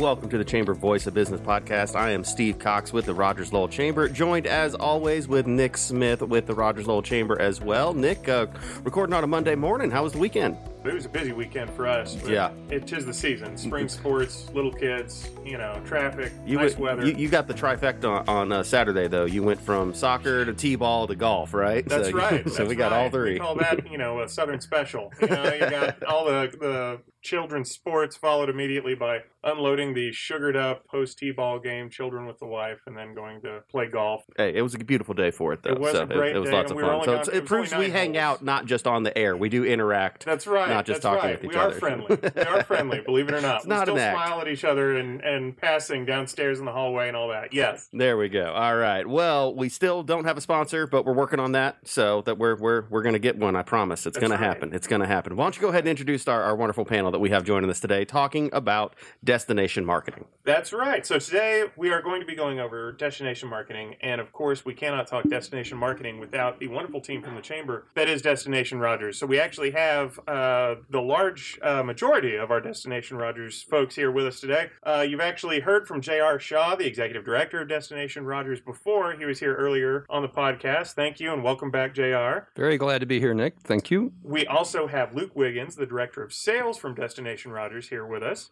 welcome to the Chamber Voice of Business podcast. I am Steve Cox with the Rogers Lowell Chamber, joined as always with Nick Smith with the Rogers Lowell Chamber as well. Nick, uh, recording on a Monday morning. How was the weekend? It was a busy weekend for us. Yeah. It tis the season. Spring sports, little kids, you know, traffic, You, nice went- weather. You, you got the trifecta on, on uh, Saturday, though. You went from soccer to t-ball to golf, right? That's so, right. So that's we got right. all three. We call that, you know, a Southern special. You know, you got all the, the children's sports followed immediately by unloading the sugared up post T-ball game, children with the wife, and then going to play golf. Hey, it was a beautiful day for it, though. It was so a great it, was day, lots of we fun. So it it proves we hang out not just on the air. We do interact. That's right. Not just talking right. with each we other. are friendly. we are friendly, believe it or not. It's we not still smile at each other and, and passing downstairs in the hallway and all that. Yes. There we go. All right. Well, we still don't have a sponsor, but we're working on that. So that we're we're we're going to get one. I promise. It's going to happen. It's going to happen. Why don't you go ahead and introduce our, our wonderful panel that we have joining us today, talking about destination marketing. That's right. So today we are going to be going over destination marketing, and of course, we cannot talk destination marketing without the wonderful team from the chamber that is Destination Rogers. So we actually have uh, the large uh, majority of our Destination Rogers folks here with us today. Uh, you've actually heard from J.R. Shaw, the executive director of Destination Rogers, before he was here earlier on the podcast. Thank you, and welcome back, J.R. Very glad to be here, Nick. Thank you. We also have Luke Wiggins, the director of sales from Destination Rogers, here with us.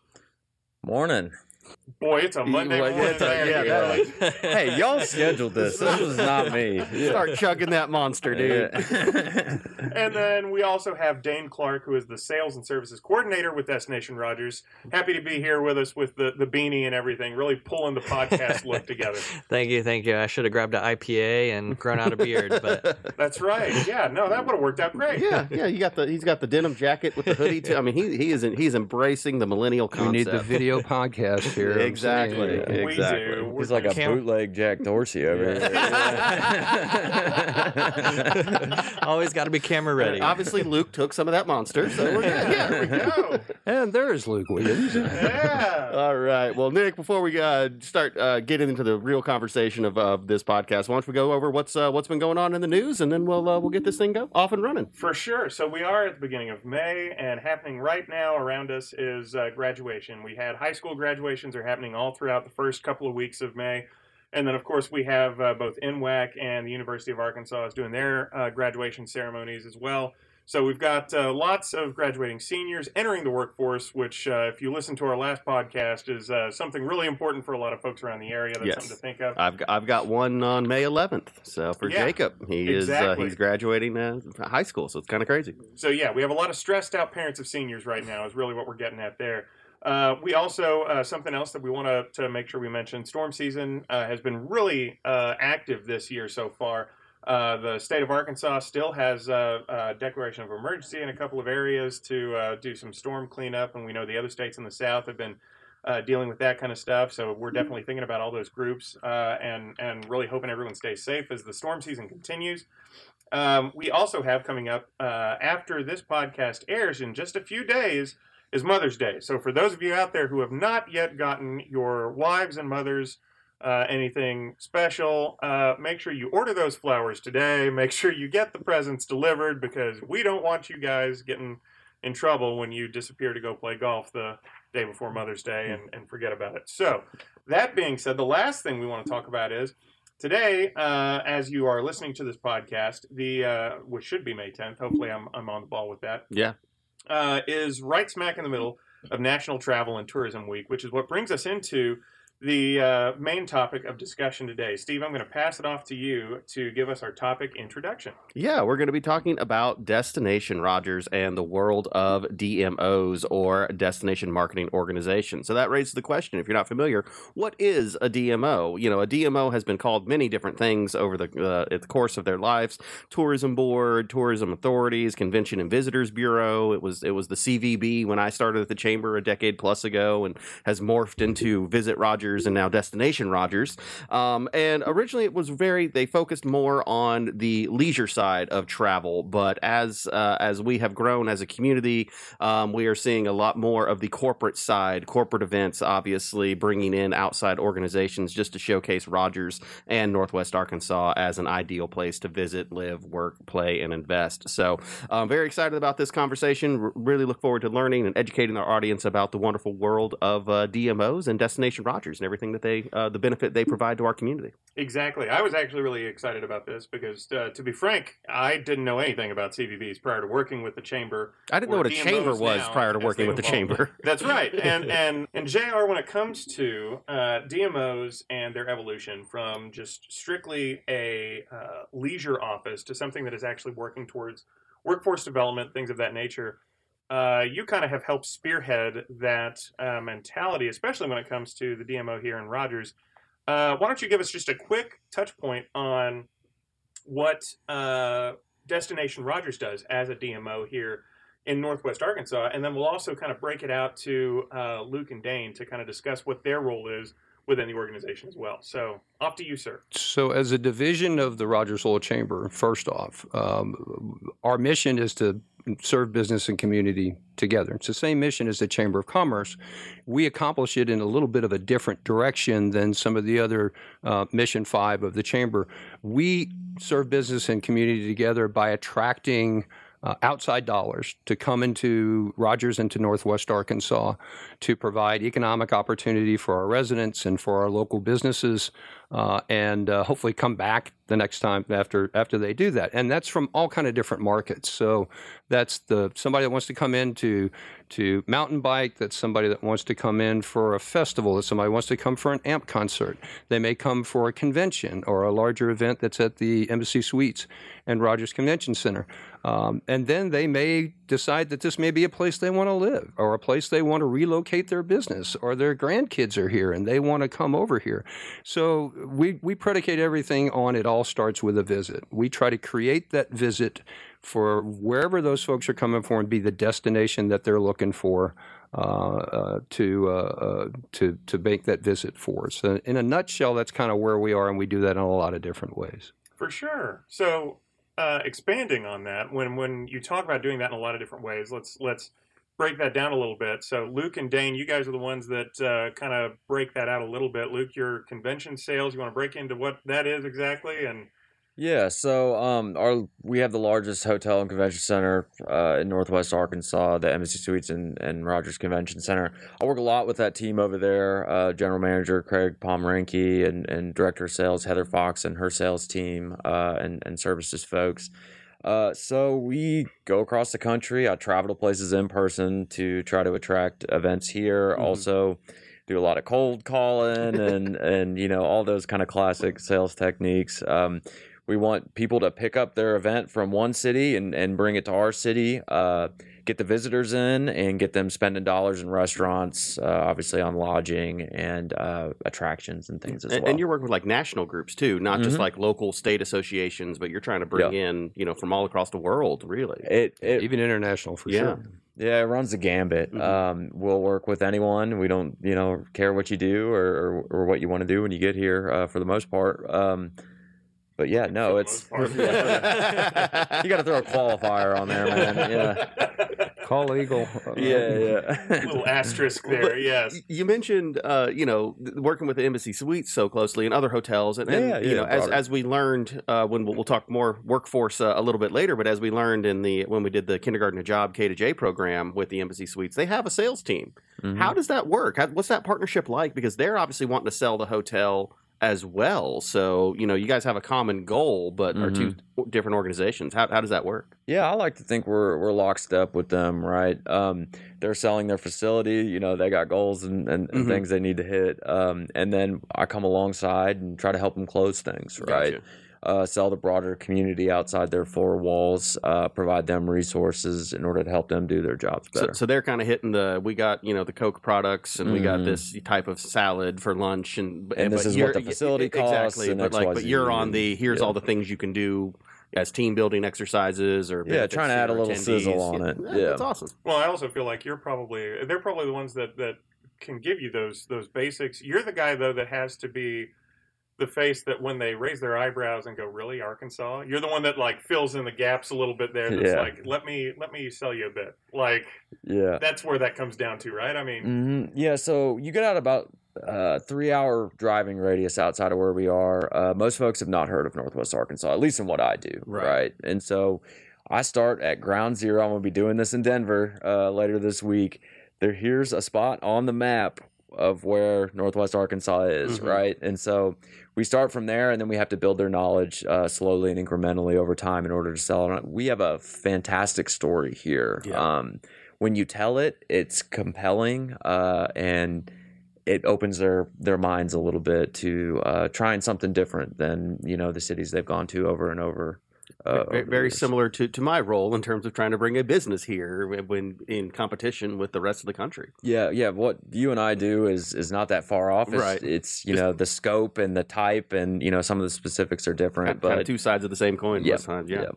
Morning. Boy, it's a Monday Well, morning. it's a- there, yeah, you that- know. Hey, y'all scheduled this. This was not me. Start chugging that monster, dude. And then we also have Dane Clark, who is the sales and services coordinator with Destination Rogers. Happy to be here with us with the, the beanie and everything, really pulling the podcast look together. thank you, thank you. I should have grabbed an IPA and grown out a beard, but That's right. Yeah, no, that would have worked out great. yeah, yeah. You got the he's got the denim jacket with the hoodie too. I mean, he he is in, he's embracing the millennial We concept. need the video podcast here. Exactly. saying, uh, Exactly. do. We're- He's like a Cam- bootleg Jack Dorsey over here. always got to be camera ready. Obviously, Luke took some of that monster, so we're good. Yeah, There we go. And there's Luke Williams. Yeah. All right. Well, Nick, before we uh, start uh, getting into the real conversation of, of this podcast, why don't we go over what's uh, what's been going on in the news, and then we'll uh, we'll get this thing go off and running. For sure. So we are at the beginning of May, and happening right now around us is uh, graduation. We had high school are happening all throughout the first couple of weeks of May, and then of course we have uh, both NWAC and the University of Arkansas is doing their uh, graduation ceremonies as well. So we've got uh, lots of graduating seniors entering the workforce, which, uh, if you listen to our last podcast, is uh, something really important for a lot of folks around the area. That's Yes. something to think of. I've got, I've got one on May 11th. So for Yeah, Jacob, he is uh, he's graduating uh, high school, so it's kind of crazy. So yeah, we have a lot of stressed out parents of seniors right now. Is really what we're getting at there. Uh, we also uh, something else that we want to make sure we mention. Storm season uh, has been really uh, active this year so far. Uh, the state of Arkansas still has uh, a declaration of emergency in a couple of areas to uh, do some storm cleanup, and we know the other states in the south have been uh, dealing with that kind of stuff. So we're definitely thinking about all those groups uh, and and really hoping everyone stays safe as the storm season continues. Um, we also have coming up uh, after this podcast airs in just a few days is Mother's Day. So for those of you out there who have not yet gotten your wives and mothers uh, anything special, uh, make sure you order those flowers today. Make sure you get the presents delivered because we don't want you guys getting in trouble when you disappear to go play golf the day before Mother's Day and, and forget about it. So, that being said, the last thing we want to talk about is today, uh, as you are listening to this podcast, the uh, which should be May 10th. Hopefully, I'm, I'm on the ball with that. Yeah. Uh, is right smack in the middle of National Travel and Tourism Week, which is what brings us into the uh, main topic of discussion today. Steve, I'm going to pass it off to you to give us our topic introduction. Yeah, we're going to be talking about Destination Rogers and the world of DMOs or Destination Marketing Organizations. So that raises the question if you're not familiar, what is a DMO? You know, a DMO has been called many different things over the, uh, the course of their lives tourism board, tourism authorities, convention and visitors bureau. It was, it was the CVB when I started at the chamber a decade plus ago and has morphed into Visit Rogers Rogers and now Destination Rogers. Um, and originally it was very they focused more on the leisure side of travel, but as uh, as we have grown as a community, um, we are seeing a lot more of the corporate side, corporate events, obviously bringing in outside organizations just to showcase Rogers and Northwest Arkansas as an ideal place to visit, live, work, play, and invest. So I'm very excited about this conversation. R- really look forward to learning and educating our audience about the wonderful world of uh, DMOs and Destination Rogers and everything that they, uh, the benefit they provide to our community. Exactly. I was actually really excited about this because, uh, to be frank, I didn't know anything about CVBs prior to working with the chamber. I didn't know what a DMOs chamber was prior to working with the chamber. That's right. And and and J.R. When it comes to uh, DMOs and their evolution from just strictly a uh, leisure office to something that is actually working towards workforce development, things of that nature. Uh, you kind of have helped spearhead that uh, mentality, especially when it comes to the DMO here in Rogers. Uh, why don't you give us just a quick touch point on what uh, Destination Rogers does as a DMO here in Northwest Arkansas, and then we'll also kind of break it out to uh, Luke and Dane to kind of discuss what their role is within the organization as well. So, off to you, sir. So, as a division of the Rogers Lowell Chamber, first off, um, our mission is to serve business and community together. It's the same mission as the Chamber of Commerce. We accomplish it in a little bit of a different direction than some of the other uh, mission five of the Chamber. We serve business and community together by attracting uh, outside dollars to come into Rogers and to Northwest Arkansas to provide economic opportunity for our residents and for our local businesses, uh, and uh, hopefully come back the next time after after they do that. And that's from all kind of different markets. So that's the somebody that wants to come in to to mountain bike. That's somebody that wants to come in for a festival. That somebody wants to come for an amp concert. They may come for a convention or a larger event that's at the Embassy Suites and Rogers Convention Center. Um, and then they may decide that this may be a place they want to live or a place they want to relocate their business or their grandkids are here and they want to come over here. So we, we predicate everything on it all starts with a visit. We try to create that visit for wherever those folks are coming from and be the destination that they're looking for. Uh, uh, to uh, uh, to to make that visit for us. So in a nutshell, that's kind of where we are, and we do that in a lot of different ways. For sure. So, uh, expanding on that, when when you talk about doing that in a lot of different ways, let's let's break that down a little bit. So, Luke and Dane, you guys are the ones that uh, kind of break that out a little bit. Luke, your convention sales, you want to break into what that is exactly, and Yeah, so um, our we have the largest hotel and convention center uh, in Northwest Arkansas, the Embassy Suites and, and Rogers Convention Center. I work a lot with that team over there. Uh, General Manager Craig Pomeranke and, and Director of Sales Heather Fox and her sales team uh, and and services folks. Uh, so we go across the country. I travel to places in person to try to attract events here. Mhm. Also, do a lot of cold calling and and you know all those kind of classic sales techniques. Um, we want people to pick up their event from one city and, and bring it to our city, uh, get the visitors in and get them spending dollars in restaurants, uh, obviously on lodging and uh, attractions and things as And, well. and you're working with like national groups too, not just Mhm. like local state associations, but you're trying to bring in, you know, from all across the world, really. it, it, Even international for Yeah. sure. Yeah, it runs the gambit. Mhm. Um, we'll work with anyone. We don't, you know, care what you do or, or, or what you want to do when you get here, uh, for the most part. Um, but yeah, no, the it's you got to throw a qualifier on there, man. Yeah, Call legal. Uh, yeah, yeah. little asterisk there. Yes. You mentioned, uh, you know, working with the Embassy Suites so closely and other hotels, and, and Yeah, you yeah, know, as, as we learned uh, when we'll, we'll talk more workforce uh, a little bit later, but as we learned in the when we did the kindergarten to job K to J program with the Embassy Suites, they have a sales team. Mhm. How does that work? How, what's that partnership like? Because they're obviously wanting to sell the hotel as well. So you know, you guys have a common goal, but are two Mm-hmm. different organizations. How, how does that work? Yeah, I like to think we're we're lockstep with them, right? Um, they're selling their facility, you know, they got goals and, and, and Mhm. things they need to hit. Um, and then I come alongside and try to help them close things, right? Gotcha. Uh, sell the broader community outside their four walls, uh, provide them resources in order to help them do their jobs So, better. so they're kind of hitting the we got you know the Coke products and we got Mhm. this type of salad for lunch and And this but is what the facility exactly costs and but like but you're on the here's yeah. all the things you can do as team building exercises or Yeah, trying to add a your little sizzle attendees. on it. Yeah, Yeah. that's awesome. Well, I also feel like you're probably they're probably the ones that that can give you those those basics. You're the guy though that has to be the face that when they raise their eyebrows and go, "Really, Arkansas?" You're the one that like fills in the gaps a little bit there. That's Yeah. like, "Let me let me sell you a bit." Like Yeah. that's where that comes down to, right? I mean, hmm Yeah, so you get out about uh, three hour driving radius outside of where we are. Uh, most folks have not heard of Northwest Arkansas, at least in what I do. Right. Right. And so I start at ground zero. I'm to be doing this in Denver uh, later this week. There, here's a spot on the map of where Northwest Arkansas is, Mhm. right? And so we start from there, and then we have to build their knowledge uh, slowly and incrementally over time in order to sell it. We have a fantastic story here. Yeah. Um, when you tell it, it's compelling uh, and it opens their their minds a little bit to uh, trying something different than you know the cities they've gone to over and over. Uh, Ve- very similar to, to my role in terms of trying to bring a business here when in competition with the rest of the country. Yeah, yeah. What you and I do is is not that far off. It's, Right. It's you know the scope and the type and you know some of the specifics are different, Kind, but kind of two sides of the same coin Yeah, most times. Yeah. yeah.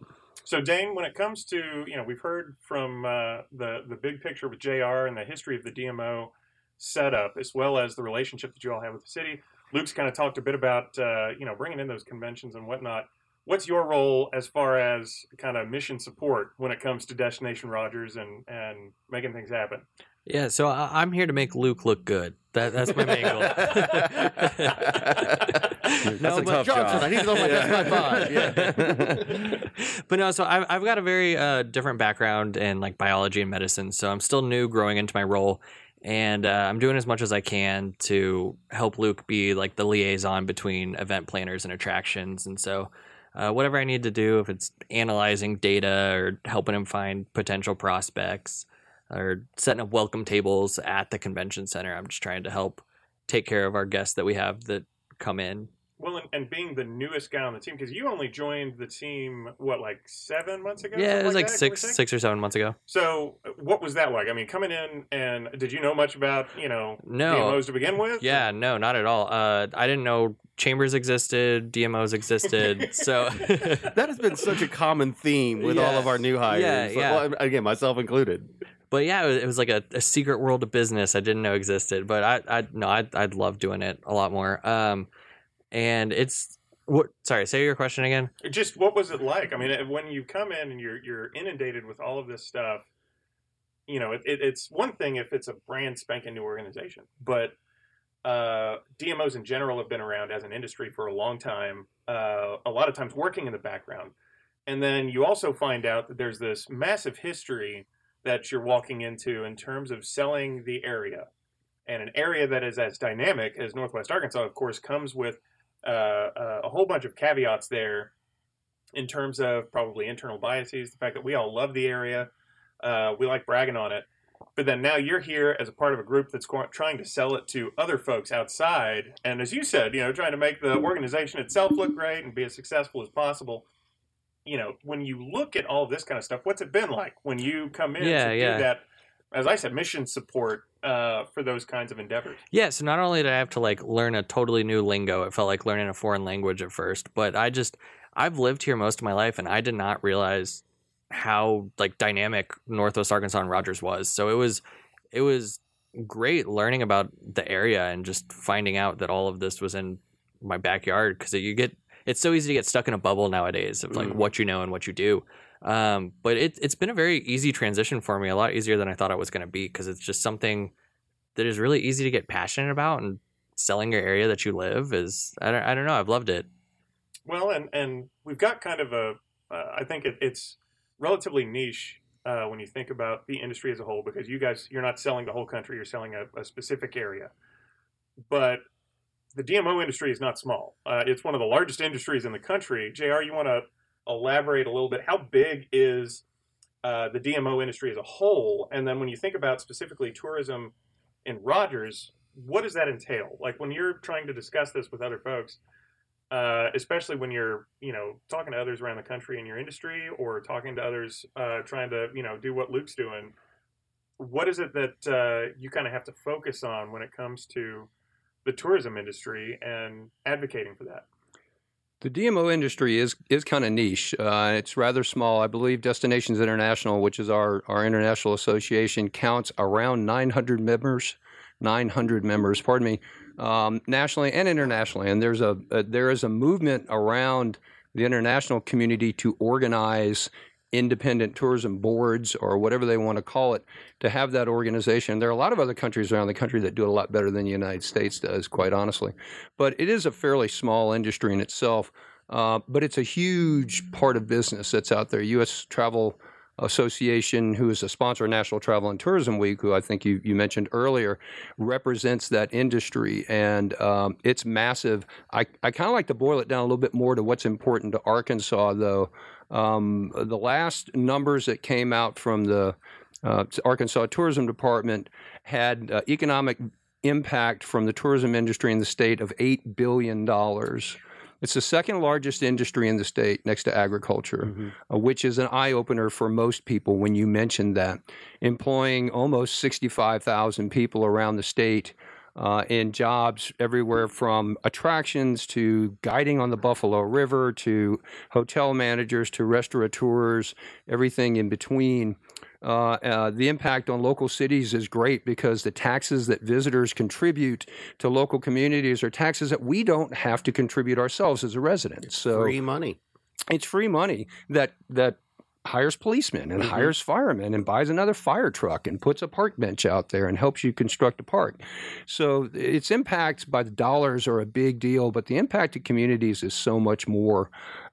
So Dane, when it comes to you know, we've heard from uh, the the big picture with J.R. and the history of the DMO setup, as well as the relationship that you all have with the city. Luke's kind of talked a bit about uh, you know bringing in those conventions and whatnot. What's your role as far as kind of mission support when it comes to Destination Rogers and and making things happen? Yeah, so I, I'm here to make Luke look good. That that's my main goal. That's no, a but tough Johnson, job. I need to know my best my five. Yeah. but no, so I've, I've got a very uh, different background in like biology and medicine. So I'm still new growing into my role. And uh, I'm doing as much as I can to help Luke be like the liaison between event planners and attractions. And so, uh, whatever I need to do, if it's analyzing data or helping him find potential prospects or setting up welcome tables at the convention center, I'm just trying to help take care of our guests that we have that come in. Well, and, and being the newest guy on the team, because you only joined the team what like seven months ago? Yeah, it was like that, six, six or seven months ago. So, what was that like? I mean, coming in and did you know much about you know No. DMOs to begin with? Yeah, no, not at all. Uh, I didn't know chambers existed, DMOs existed. so That has been such a common theme with all of our new hires. Yeah, yeah. well, again, myself included. but yeah, it was, it was like a, a secret world of business I didn't know existed. But I, I no, I'd, I'd love doing it a lot more. Um, and it's what? Sorry, say your question again. Just what was it like? I mean, when you come in and you're you're inundated with all of this stuff, you know, it, it, it's one thing if it's a brand spanking new organization, but uh, DMOs in general have been around as an industry for a long time. Uh, a lot of times working in the background, and then you also find out that there's this massive history that you're walking into in terms of selling the area, and an area that is as dynamic as Northwest Arkansas, of course, comes with uh, uh, a whole bunch of caveats there in terms of probably internal biases, the fact that we all love the area, uh, we like bragging on it. But then now you're here as a part of a group that's trying to sell it to other folks outside, and as you said, you know, trying to make the organization itself look great and be as successful as possible. You know, when you look at all this kind of stuff, what's it been like when you come in Yeah, to yeah. do that? As I said, mission support uh, for those kinds of endeavors. Yeah, so not only did I have to like learn a totally new lingo, it felt like learning a foreign language at first, but I just I've lived here most of my life and I did not realize how like dynamic Northwest Arkansas and Rogers was. So it was it was great learning about the area and just finding out that all of this was in my backyard because you get it's so easy to get stuck in a bubble nowadays of like Mhm. what you know and what you do. Um, but it, it's been a very easy transition for me, a lot easier than I thought it was going to be because it's just something that is really easy to get passionate about and selling your area that you live is I don't, I don't know I've loved it Well, and and we've got kind of a, uh, I think it, it's relatively niche uh, when you think about the industry as a whole, because you guys you're not selling the whole country, you're selling a, a specific area. But the DMO industry is not small. Uh, it's one of the largest industries in the country. J.R., you want to elaborate a little bit? How big is uh, the DMO industry as a whole? And then when you think about specifically tourism in Rogers, what does that entail? Like when you're trying to discuss this with other folks, uh, especially when you're you know talking to others around the country in your industry or talking to others uh, trying to you know do what Luke's doing. What is it that uh, you kind of have to focus on when it comes to the tourism industry and advocating for that? The DMO industry is is kind of niche. Uh, it's rather small. I believe Destinations International, which is our, our international association, counts around 900 members. 900 members, pardon me, um, nationally and internationally. And there's a, a there is a movement around the international community to organize independent tourism boards or whatever they want to call it to have that organization. There are a lot of other countries around the country that do it a lot better than the United States does, quite honestly. But it is a fairly small industry in itself. Uh, but it's a huge part of business that's out there. U.S. Travel Association, who is a sponsor of National Travel and Tourism Week, who I think you, you mentioned earlier, represents that industry, and um, it's massive. I, I kind of like to boil it down a little bit more to what's important to Arkansas, though. Um, the last numbers that came out from the uh, Arkansas Tourism Department had uh, economic impact from the tourism industry in the state of $8 billion. It's the second largest industry in the state next to agriculture, Mm-hmm. uh, which is an eye opener for most people when you mention that. Employing almost 65,000 people around the state uh, in jobs everywhere from attractions to guiding on the Buffalo River to hotel managers to restaurateurs, everything in between. Uh, uh, the impact on local cities is great because the taxes that visitors contribute to local communities are taxes that we don't have to contribute ourselves as a resident. So Free money. it's free money that that hires policemen and Mhm. hires firemen and buys another fire truck and puts a park bench out there and helps you construct a park. So its impact by the dollars are a big deal, but the impact to communities is so much more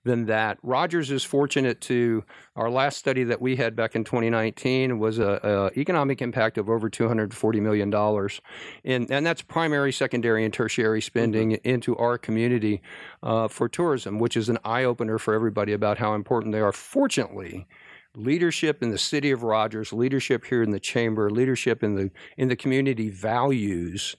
than that. Rogers is fortunate to our last study that we had back in 2019 was a, a economic impact of over 240 million dollars, and and that's primary, secondary, and tertiary spending into our community uh, for tourism, which is an eye opener for everybody about how important they are. Fortunately. Leadership in the city of Rogers, leadership here in the chamber, leadership in the in the community values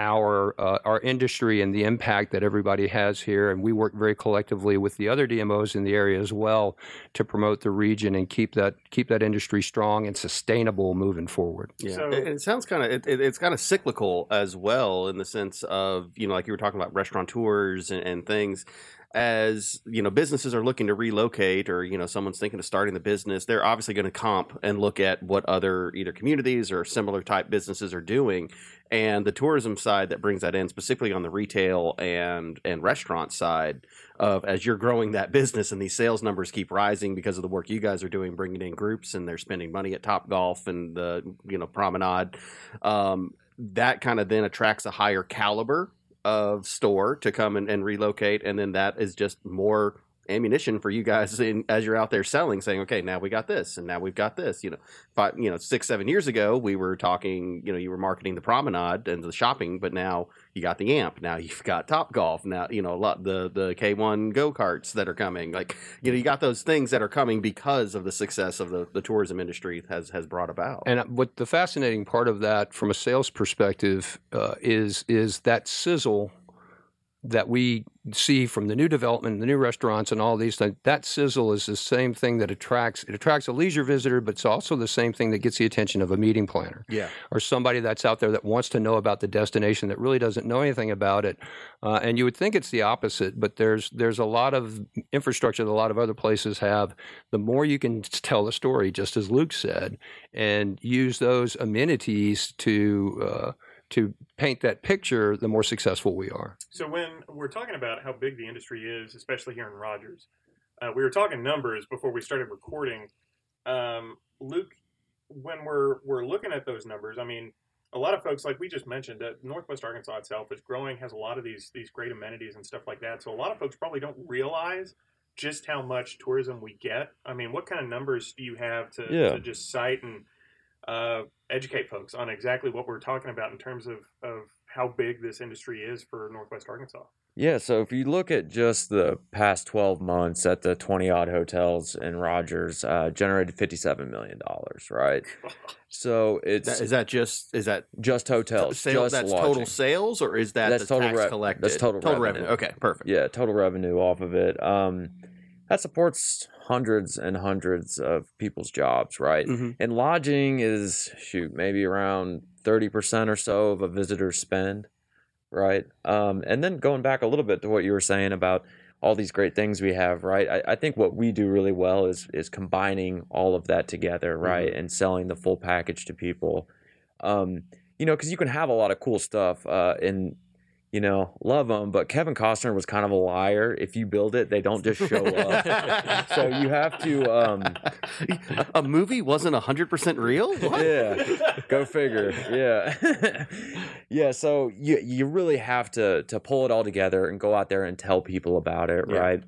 our uh, our industry and the impact that everybody has here. And we work very collectively with the other DMOs in the area as well to promote the region and keep that keep that industry strong and sustainable moving forward. Yeah, So- it, it sounds kind of it, it, it's kind of cyclical as well in the sense of you know like you were talking about restaurateurs and, and things. As you know, businesses are looking to relocate, or you know, someone's thinking of starting the business. They're obviously going to comp and look at what other either communities or similar type businesses are doing, and the tourism side that brings that in, specifically on the retail and and restaurant side of as you're growing that business and these sales numbers keep rising because of the work you guys are doing, bringing in groups and they're spending money at Top Golf and the you know Promenade. Um, that kind of then attracts a higher caliber of store to come and, and relocate, and then that is just more ammunition for you guys in, as you're out there selling, saying, okay, now we got this, and now we've got this. You know, five, you know, six, seven years ago, we were talking. You know, you were marketing the promenade and the shopping, but now you got the amp. Now you've got Top Golf. Now you know a lot the the K1 go karts that are coming. Like you know, you got those things that are coming because of the success of the the tourism industry has has brought about. And what the fascinating part of that, from a sales perspective, uh, is is that sizzle that we see from the new development, the new restaurants, and all these things. That sizzle is the same thing that attracts it attracts a leisure visitor, but it's also the same thing that gets the attention of a meeting planner yeah, or somebody that's out there that wants to know about the destination that really doesn't know anything about it. Uh, and you would think it's the opposite, but there's there's a lot of infrastructure that a lot of other places have. The more you can tell the story, just as Luke said, and use those amenities to uh, to paint that picture, the more successful we are. So when we're talking about how big the industry is, especially here in Rogers, uh, we were talking numbers before we started recording. Um, Luke, when we're we're looking at those numbers, I mean, a lot of folks, like we just mentioned, that Northwest Arkansas itself is growing, has a lot of these these great amenities and stuff like that. So a lot of folks probably don't realize just how much tourism we get. I mean, what kind of numbers do you have to, Yeah. to just cite and uh, educate folks on exactly what we're talking about in terms of, of how big this industry is for Northwest Arkansas? Yeah, so if you look at just the past 12 months at the 20 odd hotels in Rogers, uh, generated $57 million, right? So it's That- is that just is that just hotels, sales? just That's lodging. total sales, or is that That's the total tax rev- collected? that's total revenue. revenue. Okay, perfect. Yeah, total revenue off of it. Um, that supports hundreds and hundreds of people's jobs, right? Mhm. And lodging is shoot maybe around thirty percent or so of a visitor's spend, right? Um, and then going back a little bit to what you were saying about all these great things we have, right? I, I think what we do really well is is combining all of that together, right, and selling the full package to people. Um, you know, because you can have a lot of cool stuff uh, and you know love them, but Kevin Costner was kind of a liar. If you build it, they don't just show up. so you have to. Um, a movie wasn't 100% real? What? yeah, go figure. Yeah, yeah. So you you really have to to pull it all together and go out there and tell people about it, Yeah. right?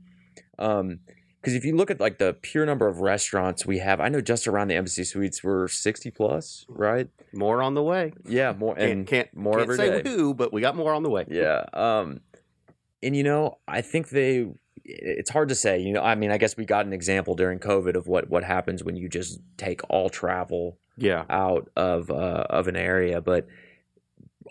Um, because if you look at like the pure number of restaurants we have, I know just around the Embassy Suites we're sixty plus, right? More on the way. Yeah, more Can't, and can't, more can't every say day. who, but we got more on the way. Yeah. Um, and you know, I think they. It's hard to say. You know, I mean, I guess we got an example during COVID of what what happens when you just take all travel Yeah. out of uh, of an area, but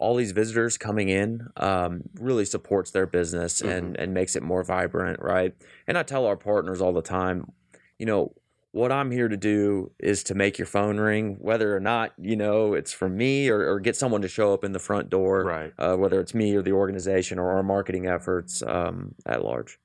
all these visitors coming in um, really supports their business and and makes it more vibrant, right? And I tell our partners all the time, you know, what I'm here to do is to make your phone ring, whether or not you know it's from me or, or get someone to show up in the front door, Right. uh, whether it's me or the organization or our marketing efforts um, at large.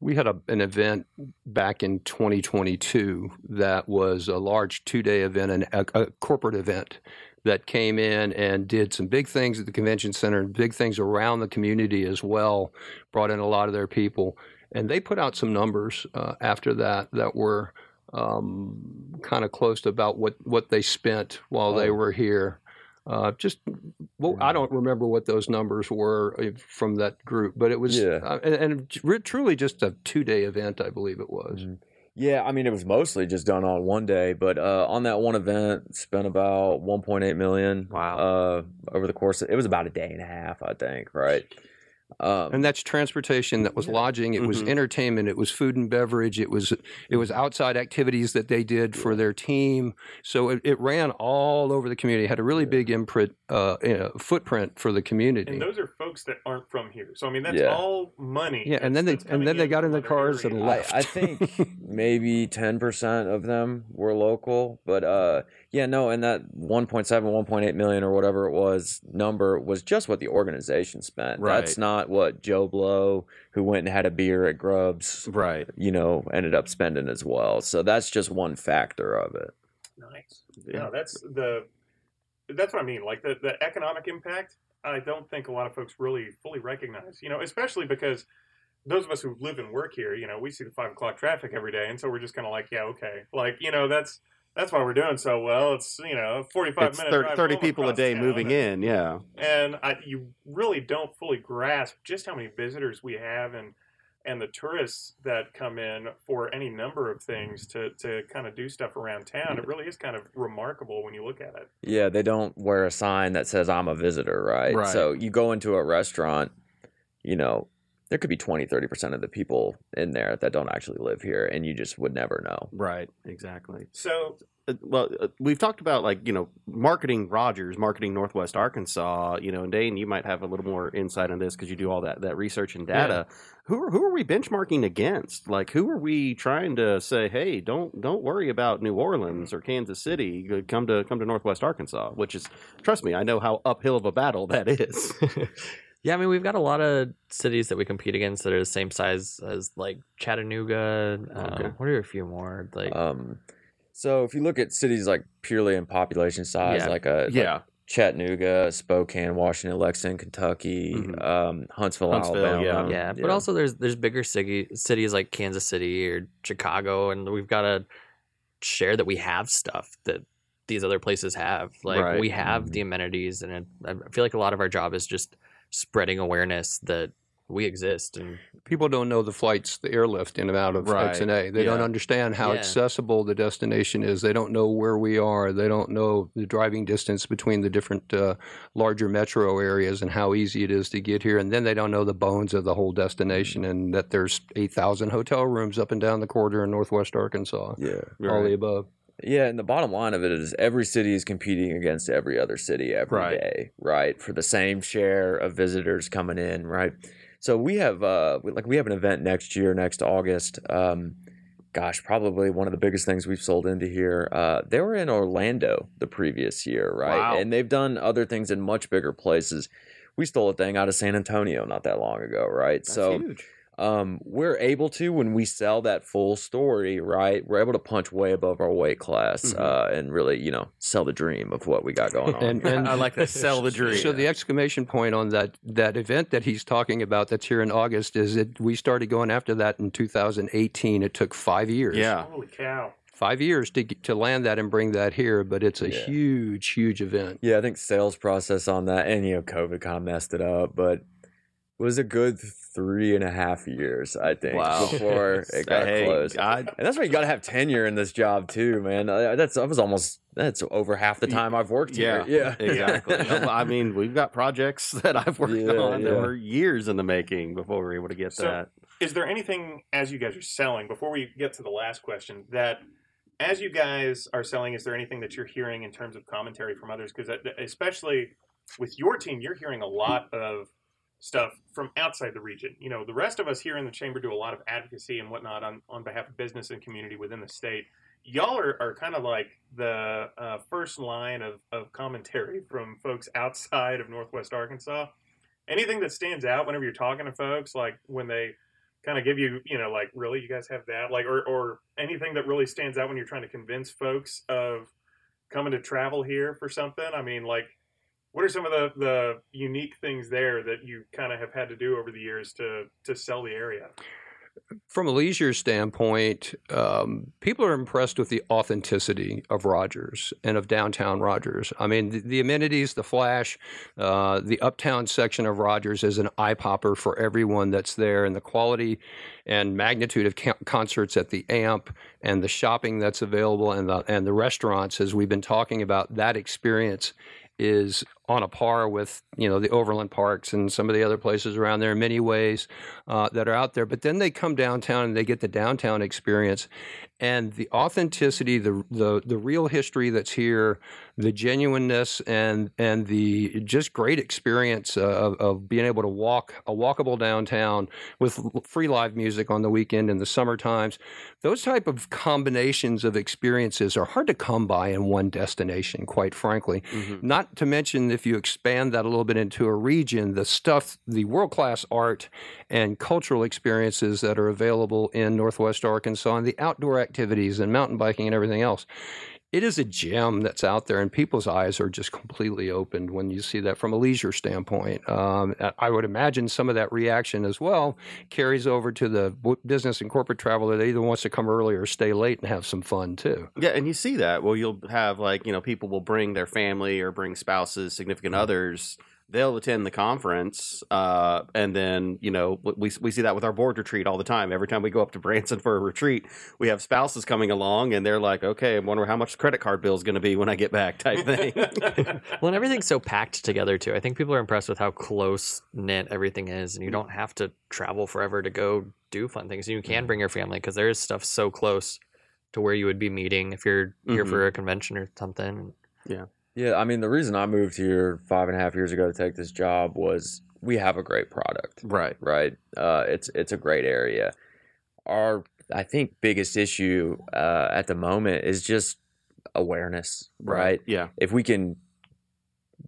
We had a, an event back in 2022 that was a large two day event, an, a, a corporate event that came in and did some big things at the convention center and big things around the community as well, brought in a lot of their people. And they put out some numbers uh, after that that were um, kind of close to about what, what they spent while they Oh. were here. Uh, just, well, I don't remember what those numbers were uh, from that group, but it was, Yeah. uh, and, and truly just a two day event, I believe it was. Mhm. Yeah, I mean it was mostly just done on one day, but uh, on that one event, spent about 1.8 million. Wow. Uh, over the course, of, it was about a day and a half, I think. Right. Um, And that's transportation, that was lodging, it was Mhm. entertainment, it was food and beverage, it was it was outside activities that they did for their team. So it, it ran all over the community, had a really big imprint, uh, you know, footprint for the community. And those are folks that aren't from here. So I mean, that's Yeah. all money. Yeah, and then they that's- that's and then they got in from their other cars and left. I, I think maybe 10% of them were local, but uh, yeah, no, and that 1.7, 1.8 million or whatever it was number was just what the organization spent. Right. That's not what Joe Blow, who went and had a beer at Grubbs, Right. you know, ended up spending as well. So that's just one factor of it. Nice. Yeah. No, that's the that's what I mean. Like the the economic impact. I don't think a lot of folks really fully recognize. You know, especially because those of us who live and work here, you know, we see the five o'clock traffic every day, and so we're just kind of like, yeah, okay, like you know, that's that's why we're doing so well. It's you know, forty five minutes. 30, 30 people a day moving in. Yeah. and I, you really don't fully grasp just how many visitors we have and and the tourists that come in for any number of things to to kind of do stuff around town. It really is kind of remarkable when you look at it. Yeah, they don't wear a sign that says I'm a visitor, right? Right. So you go into a restaurant, you know, there could be 20, 30% of the people in there that don't actually live here and you just would never know. Right. Exactly. So Uh, well, uh, we've talked about like you know marketing Rogers, marketing Northwest Arkansas. You know, and Dane, you might have a little more insight on this because you do all that that research and data. Who are, who are we benchmarking against? Like, who are we trying to say, hey, don't don't worry about New Orleans or Kansas City. Come to come to Northwest Arkansas, which is trust me, I know how uphill of a battle that is. Yeah, I mean we've got a lot of cities that we compete against that are the same size as like Chattanooga. Uh, Okay. What are a few more? Like Um, so if you look at cities like purely in population size, Yeah. like a like yeah, Chattanooga, Spokane, Washington, Lexington, Kentucky, Mhm. um, Huntsville, Huntsville, Alabama. yeah, but also there's there's bigger city, cities like Kansas City or Chicago, and we've got to share that we have stuff that these other places have. Like Right. we have the amenities, and it, I feel like a lot of our job is just spreading awareness that we exist. And People don't know the flights, the airlift in and out of Right. XNA. They don't understand how Yeah. accessible the destination is. They don't know where we are. They don't know the driving distance between the different uh, larger metro areas and how easy it is to get here. And then they don't know the bones of the whole destination and that there's 8,000 hotel rooms up and down the corridor in northwest Arkansas. yeah. All the above. Yeah, and the bottom line of it is every city is competing against every other city every day, Right. right? For the same share of visitors coming in, right? So we have uh we- like we have an event next year, next August. Um gosh, probably one of the biggest things we've sold into here. Uh they were in Orlando the previous year, right? Wow. And they've done other things in much bigger places. We stole a thing out of San Antonio not that long ago, right? That's so huge. Um, we're able to when we sell that full story, right? We're able to punch way above our weight class Mhm. uh, and really, you know, sell the dream of what we got going on. And, and I like that. Sell the dream. So the exclamation point on that that event that he's talking about that's here in August is that we started going after that in 2018. It took five years. yeah. Holy cow! five years to to land that and bring that here. But it's a Yeah. huge, huge event. Yeah, I think sales process on that, and you know, COVID kind of messed it up, but it was a good three and a half years, I think, Wow. before it got Hey, closed. I, And that's why you got to have tenure in this job too, man. Uh, That's that was almost that's over half the time I've worked yeah, here. Yeah, exactly. I mean, we've got projects that I've worked Yeah, on that were years in the making before we were able to get So- that. Is there anything as you guys are selling before we get to the last question that as you guys are selling, is there anything that you're hearing in terms of commentary from others? Because especially with your team, you're hearing a lot of stuff from outside the region. You know, the rest of us here in the chamber do a lot of advocacy and whatnot on, on behalf of business and community within the state. Y'all are, are kind of like the uh, first line of, of commentary from folks outside of Northwest Arkansas. Anything that stands out whenever you're talking to folks, like when they kind of give you, you know, like really, you guys have that, like, or or anything that really stands out when you're trying to convince folks of coming to travel here for something. I mean, like, what are some of the the unique things there that you kind of have had to do over the years to to sell the area? From a leisure standpoint, um, people are impressed with the authenticity of Rogers and of downtown Rogers. I mean, the, the amenities, the flash, uh, the uptown section of Rogers is an eye popper for everyone that's there, and the quality and magnitude of ca- concerts at the AMP and the shopping that's available and the and the restaurants, as we've been talking about, that experience is on a par with you know the Overland Parks and some of the other places around there in many ways uh, that are out there. But then they come downtown and they get the downtown experience, and the authenticity, the the the real history that's here, the genuineness, and and the just great experience uh, of, of being able to walk a walkable downtown with free live music on the weekend in the summer times. Those type of combinations of experiences are hard to come by in one destination, quite frankly. Mhm. Not to mention, if you expand that a little bit into a region, the stuff, the world class art and cultural experiences that are available in Northwest Arkansas and the outdoor activities and mountain biking and everything else. It is a gem that's out there, and people's eyes are just completely opened when you see that from a leisure standpoint. Um, I would imagine some of that reaction as well carries over to the business and corporate traveler that either wants to come early or stay late and have some fun too. Yeah, and you see that. Well, you'll have like you know people will bring their family or bring spouses, significant others. They'll attend the conference, uh, and then you know we we see that with our board retreat all the time. Every time we go up to Branson for a retreat, we have spouses coming along, and they're like, "Okay, I wonder how much the credit card bill is going to be when I get back," type thing. Well, and everything's so packed together too. I think people are impressed with how close knit everything is, and you don't have to travel forever to go do fun things. You can bring your family because there is stuff so close to where you would be meeting if you're here Mhm. for a convention or something. Yeah, I mean, the reason I moved here five and a half years ago to take this job was we have a great product, right. right? Uh, it's it's a great area. Our I think biggest issue uh, at the moment is just awareness, right? Yeah. If we can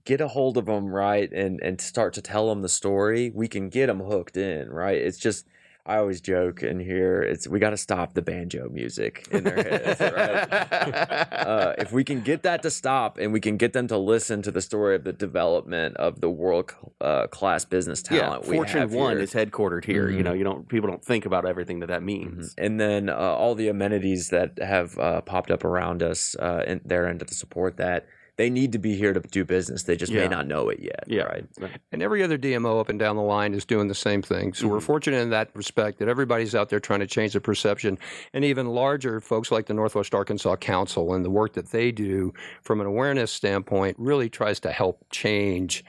get a hold of them right and and start to tell them the story, we can get them hooked in, right? It's just I always joke in here, it's we got to stop the banjo music in their heads, right? uh, if we can get that to stop and we can get them to listen to the story of the development of the world uh, class business yeah, talent, we Fortune One here. is headquartered here. You Mhm. know, you don't people don't think about everything that that means. and then uh, all the amenities that have uh, popped up around us uh, in their end to support that. They need to be here to do business. They just Yeah. may not know it yet. Yeah. right. And every other DMO up and down the line is doing the same thing. So we're Mhm. fortunate in that respect that everybody's out there trying to change the perception. And even larger folks like the Northwest Arkansas Council and the work that they do from an awareness standpoint really tries to help change.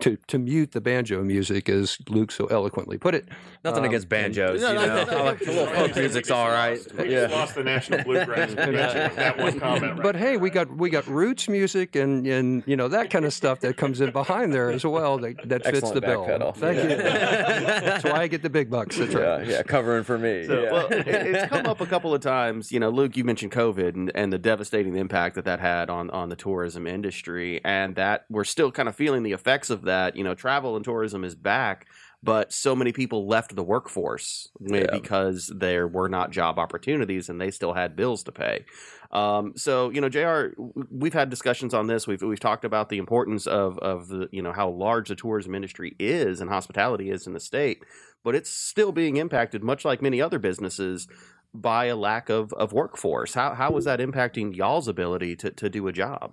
To, to mute the banjo music, as Luke so eloquently put it. Nothing Um, against banjos. No, you no, know? no, no. I like- the little folk music's all right. We Yeah. lost the national bluegrass convention that one comment. Right But hey, we got we got roots music and and you know that kind of stuff that comes in behind there as well that, that fits Excellent the bill. backpedal. Thank you. That's why I get the big bucks. That's right. Yeah, yeah, covering for me. So, yeah. well, it, it's come up a couple of times. You know, Luke, you mentioned COVID and, and the devastating impact that that had on on the tourism industry, and that we're still kind of feeling the effects of that. You know, travel and tourism is back, but so many people left the workforce Yeah. because there were not job opportunities and they still had bills to pay. Um, so you know, J.R. We've had discussions on this. We've we've talked about the importance of of the you know how large the tourism industry is and hospitality is in the state, but it's still being impacted, much like many other businesses, by a lack of of workforce. How how is that impacting y'all's ability to to do a job?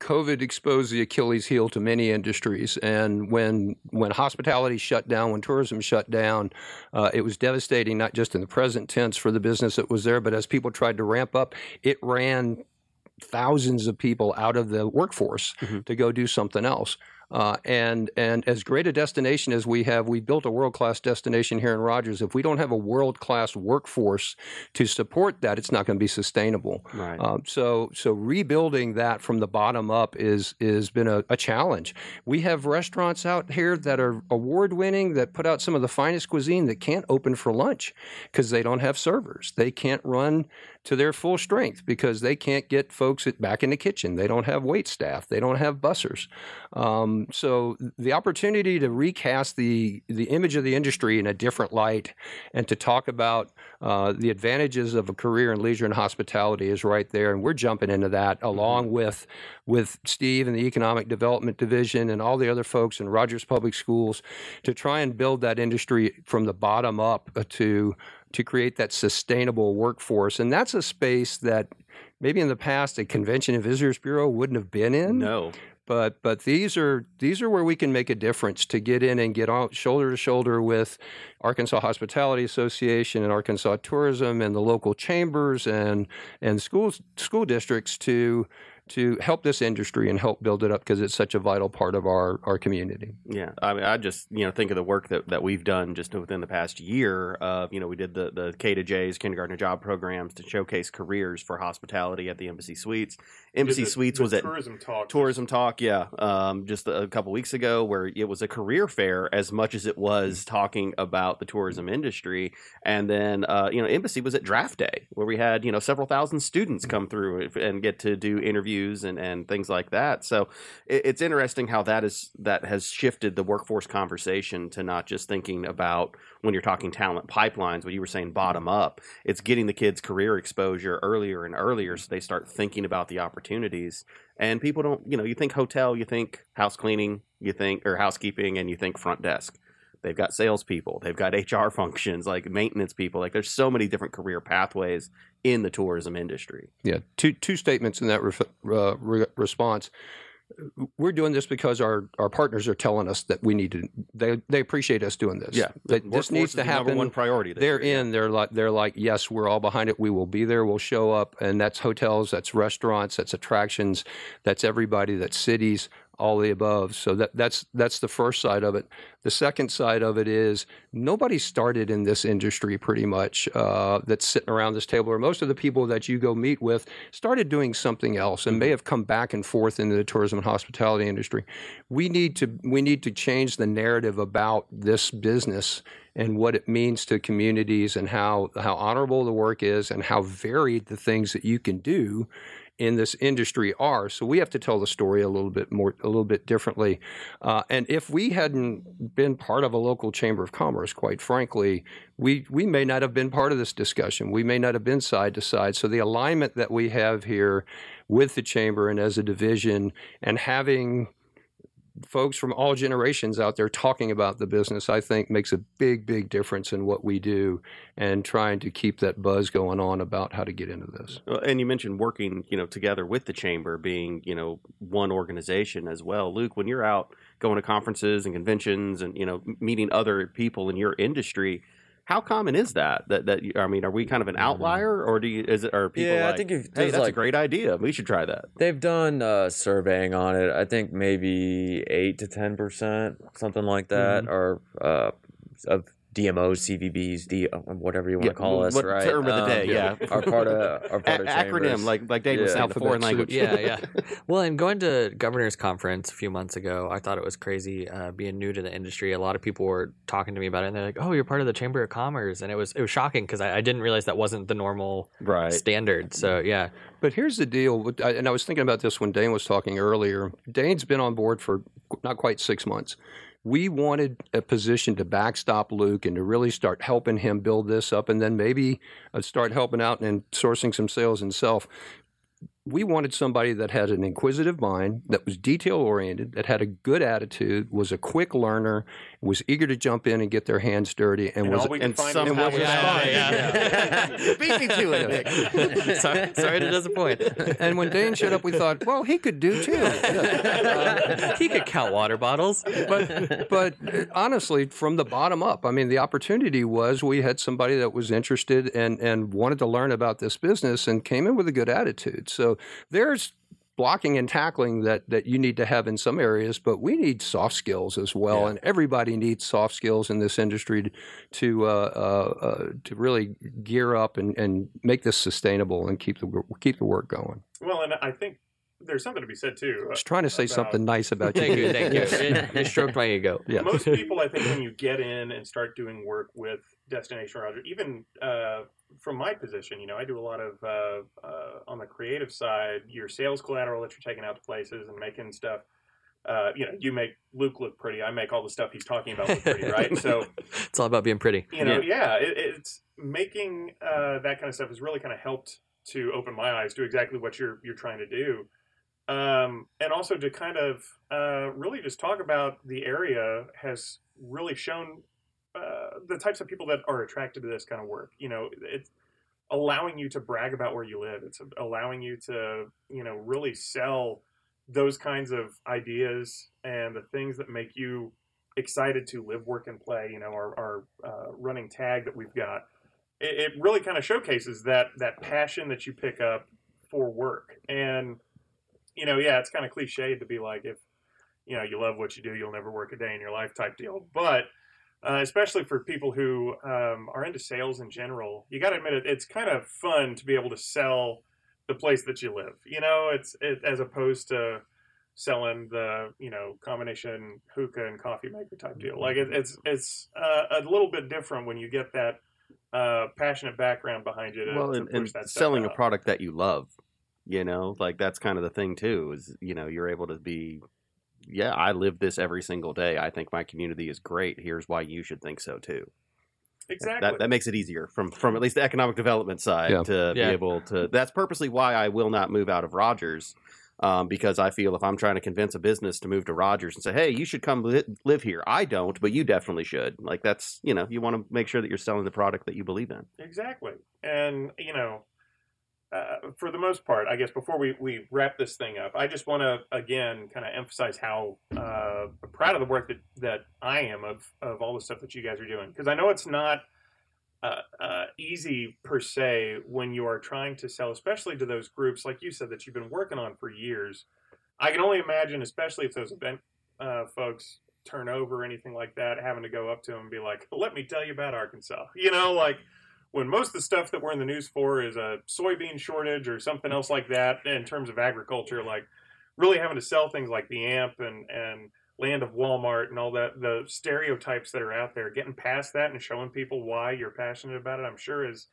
COVID exposed the Achilles heel to many industries, and when when hospitality shut down, when tourism shut down, uh, it was devastating. Not just in the present tense for the business that was there, but as people tried to ramp up, it ran thousands of people out of the workforce Mhm. to go do something else. Uh, and and as great a destination as we have, we built a world class destination here in Rogers. If we don't have a world class workforce to support that, it's not going to be sustainable. Right. Um, so so rebuilding that from the bottom up is is been a, a challenge. We have restaurants out here that are award winning that put out some of the finest cuisine that can't open for lunch because they don't have servers. They can't run to their full strength because they can't get folks back in the kitchen. They don't have wait staff. They don't have bussers. Um, so the opportunity to recast the the image of the industry in a different light and to talk about uh, the advantages of a career in leisure and hospitality is right there, and we're jumping into that along with with Steve and the Economic Development Division and all the other folks in Rogers Public Schools to try and build that industry from the bottom up to to create that sustainable workforce, and that's a space that maybe in the past a convention and visitors bureau wouldn't have been in no. but but these are these are where we can make a difference to get in and get on shoulder to shoulder with Arkansas Hospitality Association and Arkansas Tourism and the local chambers and and schools school districts to to help this industry and help build it up because it's such a vital part of our our community. Yeah, I mean, I just you know think of the work that, that we've done just within the past year. Of you know, we did the the K to J's kindergarten job programs to showcase careers for hospitality at the Embassy Suites. Embassy Did the- Suites the was at tourism talk. Tourism Talk, yeah, um, just a couple weeks ago, where it was a career fair as much as it was talking about the tourism industry. And then, uh, you know, Embassy was at Draft Day, where we had you know several thousand students come through and get to do interviews and, and things like that. So it, it's interesting how that is that has shifted the workforce conversation to not just thinking about when you're talking talent pipelines, what you were saying bottom mm-hmm. up. It's getting the kids career exposure earlier and earlier, so they start thinking about the opportunities. And people don't, you know, you think hotel, you think house cleaning, you think or housekeeping, and you think front desk. They've got salespeople, they've got HR functions, like maintenance people. Like there's so many different career pathways in the tourism industry. Yeah, two two statements in that ref, uh, re- response. We're doing this because our, our partners are telling us that we need to. They they appreciate us doing this. that this needs to the number happen. one priority. they're year. in. They're like they're like yes, we're all behind it. We will be there. We'll show up, and that's hotels, that's restaurants, that's attractions, that's everybody, that's cities, all the above. So that that's that's the first side of it. The second side of it is nobody started in this industry pretty much uh, that's sitting around this table, or most of the people that you go meet with started doing something else and may have come back and forth into the tourism and hospitality industry. We need to we need to change the narrative about this business and what it means to communities and how how honorable the work is and how varied the things that you can do in this industry are. So we have to tell the story a little bit more, a little bit differently. Uh, and if we hadn't been part of a local chamber of commerce, quite frankly, we we may not have been part of this discussion. We may not have been side to side. So the alignment that we have here with the chamber and as a division, and having folks from all generations out there talking about the business, I think makes a big, big difference in what we do and trying to keep that buzz going on about how to get into this. Well, and you mentioned working, you know, together with the chamber, being, you know, one organization as well. Luke, when you're out going to conferences and conventions and you know meeting other people in your industry, how common is that? That that I mean, are we kind of an outlier, or do you is it are people Yeah, I think if hey, that's a great idea, we should try that. They've done uh, surveying on it. I think maybe eight to ten percent, something like that, are uh, of DMOs, CVBs, D, uh, whatever you want Yeah, to call us, what right? term of the Um, day, yeah. are part of our part A- of acronym, like like Dave was Yeah. saying, the foreign Alphabet language. yeah, yeah. Well, and going to governor's conference a few months ago, I thought it was crazy uh, being new to the industry. A lot of people were talking to me about it, and they're like, "Oh, you're part of the Chamber of Commerce," and it was it was shocking because I, I didn't realize that wasn't the normal right. standard. So yeah, But here's the deal, and I was thinking about this when Dane was talking earlier. Dane's been on board for not quite six months. We wanted a position to backstop Luke and to really start helping him build this up, and then maybe uh, start helping out and sourcing some sales himself we wanted somebody that had an inquisitive mind, that was detail oriented, that had a good attitude, was a quick learner, was eager to jump in and get their hands dirty, and, And was all and somehow is was Yeah, fine. yeah. Beat me to it, sorry, sorry to disappoint. and when Dane showed up, we thought, well, he could do too. he could count water bottles. but but uh, honestly, from the bottom up, I mean, the opportunity was we had somebody that was interested and and wanted to learn about this business and came in with a good attitude. So there's blocking and tackling that that you need to have in some areas, but we need soft skills as well, Yeah. and everybody needs soft skills in this industry to to, uh, uh, uh, to really gear up and, and make this sustainable and keep the keep the work going. Well, and I think there's something to be said too. I was trying to say about- something nice about you. Thank you, thank you. It, it stroked my ego. Yeah. Most people, I think, when you get in and start doing work with Destination Roger, even uh, from my position, you know, I do a lot of uh, uh, on the creative side, your sales collateral that you're taking out to places and making stuff. Uh, you know, you make Luke look pretty. I make all the stuff he's talking about look pretty, right? So, It's all about being pretty. you know, yeah, it, it's making uh, that kind of stuff has really kind of helped to open my eyes to exactly what you're you're trying to do, um, and also to kind of uh, really just talk about the area has really shown uh, the types of people that are attracted to this kind of work. You know, it's allowing you to brag about where you live. It's allowing you to you know really sell those kinds of ideas and the things that make you excited to live, work, and play. You know, our, our uh, running tag that we've got. It, it really kind of showcases that that passion that you pick up for work. And you know, yeah, it's kind of cliched to be like, if you know you love what you do, you'll never work a day in your life type deal. But uh, especially for people who um, are into sales in general, you got to admit it. It's kind of fun to be able to sell the place that you live. You know, it's it, as opposed to selling the you know combination hookah and coffee maker type deal. Like it, it's it's uh, a little bit different when you get that uh, passionate background behind you to, well, and, and selling a product that you love, you know, like that's kind of the thing too. Is you know you're able to be, yeah, I live this every single day. I think my community is great. Here's why you should think so too. Exactly. That that makes it easier from from at least the economic development side Yeah. to Yeah. be able to. That's purposely why I will not move out of Rogers. Um, because I feel if I'm trying to convince a business to move to Rogers and say, "Hey, you should come li- live here," I don't, but you definitely should. Like that's you know, you want to make sure that you're selling the product that you believe in. Exactly. And, you know, uh, for the most part, I guess before we, we wrap this thing up, I just want to, again, kind of emphasize how uh, proud of the work that, that I am of, of all the stuff that you guys are doing. Because I know it's not uh, uh, easy per se when you are trying to sell, especially to those groups, like you said, that you've been working on for years. I can only imagine, especially if those event uh, folks turn over or anything like that, having to go up to them and be like, let me tell you about Arkansas. You know, like when most of the stuff that we're in the news for is a soybean shortage or something else like that in terms of agriculture, like really having to sell things like the AMP and, and land of Walmart and all that, the stereotypes that are out there, getting past that and showing people why you're passionate about it, I'm sure is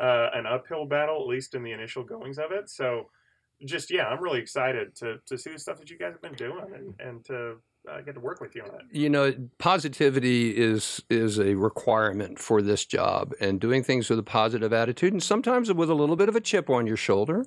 uh, an uphill battle, at least in the initial goings of it. So just, yeah, I'm really excited to, to see the stuff that you guys have been doing and, and to uh, get to work with you on it. you know positivity is is a requirement for this job and doing things with a positive attitude and sometimes with a little bit of a chip on your shoulder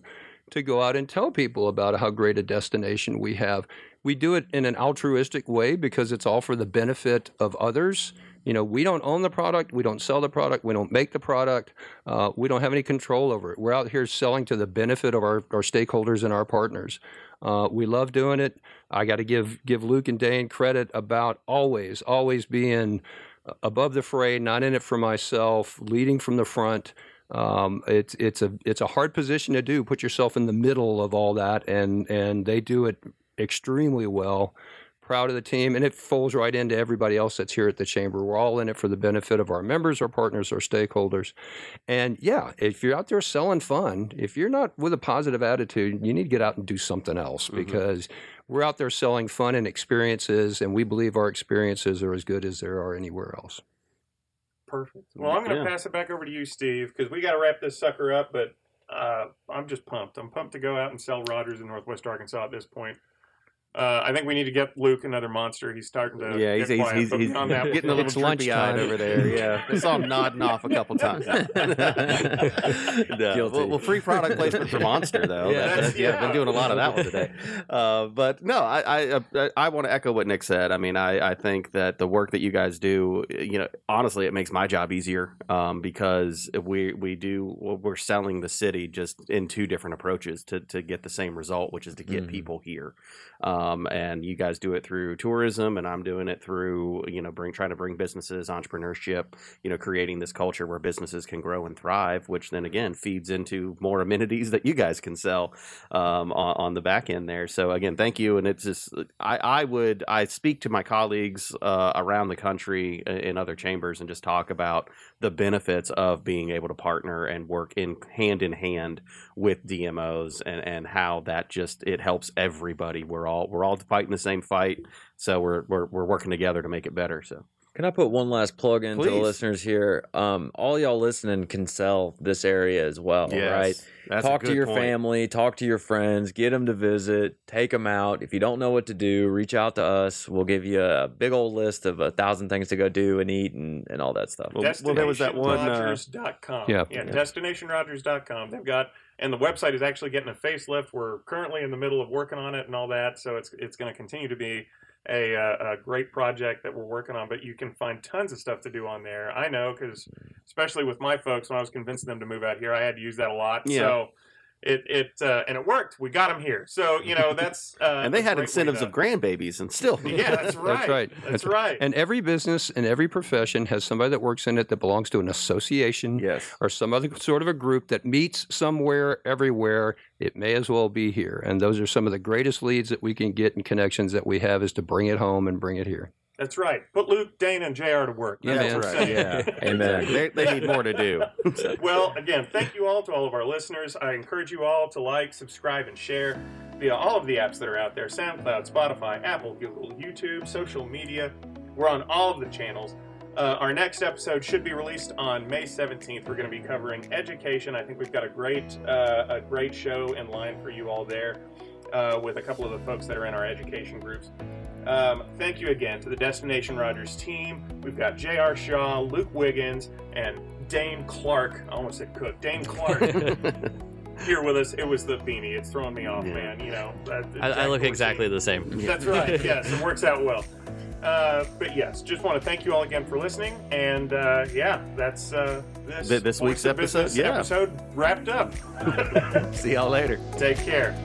to go out and tell people about how great a destination we have. We do it in an altruistic way because it's all for the benefit of others. You know we don't own the product we don't sell the product we don't make the product uh, we don't have any control over it. We're out here selling to the benefit of our, our stakeholders and our partners uh, we love doing it. I got to give give Luke and Dane credit about always, always being above the fray, not in it for myself, leading from the front. Um, it's it's a it's a hard position to do. Put yourself in the middle of all that, and and they do it extremely well. Proud of the team, and it folds right into everybody else that's here at the chamber. We're all in it for the benefit of our members, our partners, our stakeholders. And yeah, if you're out there selling fun, if you're not with a positive attitude, you need to get out and do something else Mhm. because we're out there selling fun and experiences, and we believe our experiences are as good as there are anywhere else. Perfect. Well, I'm going to Yeah. pass it back over to you, Steve, because we got to wrap this sucker up. But uh, I'm just pumped. I'm pumped to go out and sell Rogers in Northwest Arkansas at this point. Uh, I think we need to get Luke another monster. He's starting to Yeah, he's get he's, quiet, he's, but he's beyond that, getting a little It's droopy eyed lunchtime. over there. Yeah, I saw him nodding off a couple times. No, Guilty. Well, well, free product placement for Monster though. Yeah. That- that- yeah, I've been doing a lot of that one today. Uh, but no, I I, I, I want to echo what Nick said. I mean, I, I think that the work that you guys do, you know, honestly, it makes my job easier um, because we we do we're selling the city just in two different approaches to to get the same result, which is to get Mhm. people here. Um, and you guys do it through tourism, and I'm doing it through you know bring trying to bring businesses, entrepreneurship, you know, creating this culture where businesses can grow and thrive, which then again feeds into more amenities that you guys can sell um, on, on the back end there. So again, thank you. And it's just I, I would I speak to my colleagues uh, around the country uh, in other chambers and just talk about the benefits of being able to partner and work in hand in hand with DMOs and, and how that just it helps everybody. We're all we're all fighting the same fight, so we're we're, we're working together to make it better. So Can I put one last plug into the listeners here? Um, all y'all listening can sell this area as well, right? That's a talk to your point. family, talk to your friends, get them to visit, take them out. If you don't know what to do, reach out to us. We'll give you a big old list of a thousand things to go do and eat and, and all that stuff. Well, well, there was that one. Uh, DestinationRogers.com. Yeah. yeah, Yeah. DestinationRogers.com. They've got, and the website is actually getting a facelift. We're currently in the middle of working on it and all that, so it's it's going to continue to be a, uh, a great project that we're working on. But you can find tons of stuff to do on there. I know because, especially with my folks, when I was convincing them to move out here, I had to use that a lot. Yeah. So. It it uh, and it worked. We got them here, so you know that's uh, and they a had incentives to- of grandbabies, and still, Yeah, that's right. That's right. That's, That's- right. And every business and every profession has somebody that works in it that belongs to an association yes, or some other sort of a group that meets somewhere, everywhere. It may as well be here. And those are some of the greatest leads that we can get and connections that we have is to bring it home and bring it here. That's right. Put Luke, Dane, and J.R. to work. Yeah, That's man. right. Yeah, Amen. They, they need more to do. well, again, thank you all to all of our listeners. I encourage you all to like, subscribe, and share via all of the apps that are out there SoundCloud, Spotify, Apple, Google, YouTube, social media. We're on all of the channels. Uh, our next episode should be released on May 17th. We're going to be covering education. I think we've got a great, uh, a great show in line for you all there uh, with a couple of the folks that are in our education groups. Um, thank you again to the Destination Rogers team. We've got J.R. Shaw, Luke Wiggins, and Dane Clark. I almost said Cook. Dane Clark here with us. It was the beanie. It's throwing me off, Yeah. man. You know, that, I, I look exactly the same. That's right. Yes, it works out well. Uh, but yes, just want to thank you all again for listening. And uh, yeah, that's uh, this, Th- this week's episode? Yeah. episode wrapped up. See y'all later. Take care.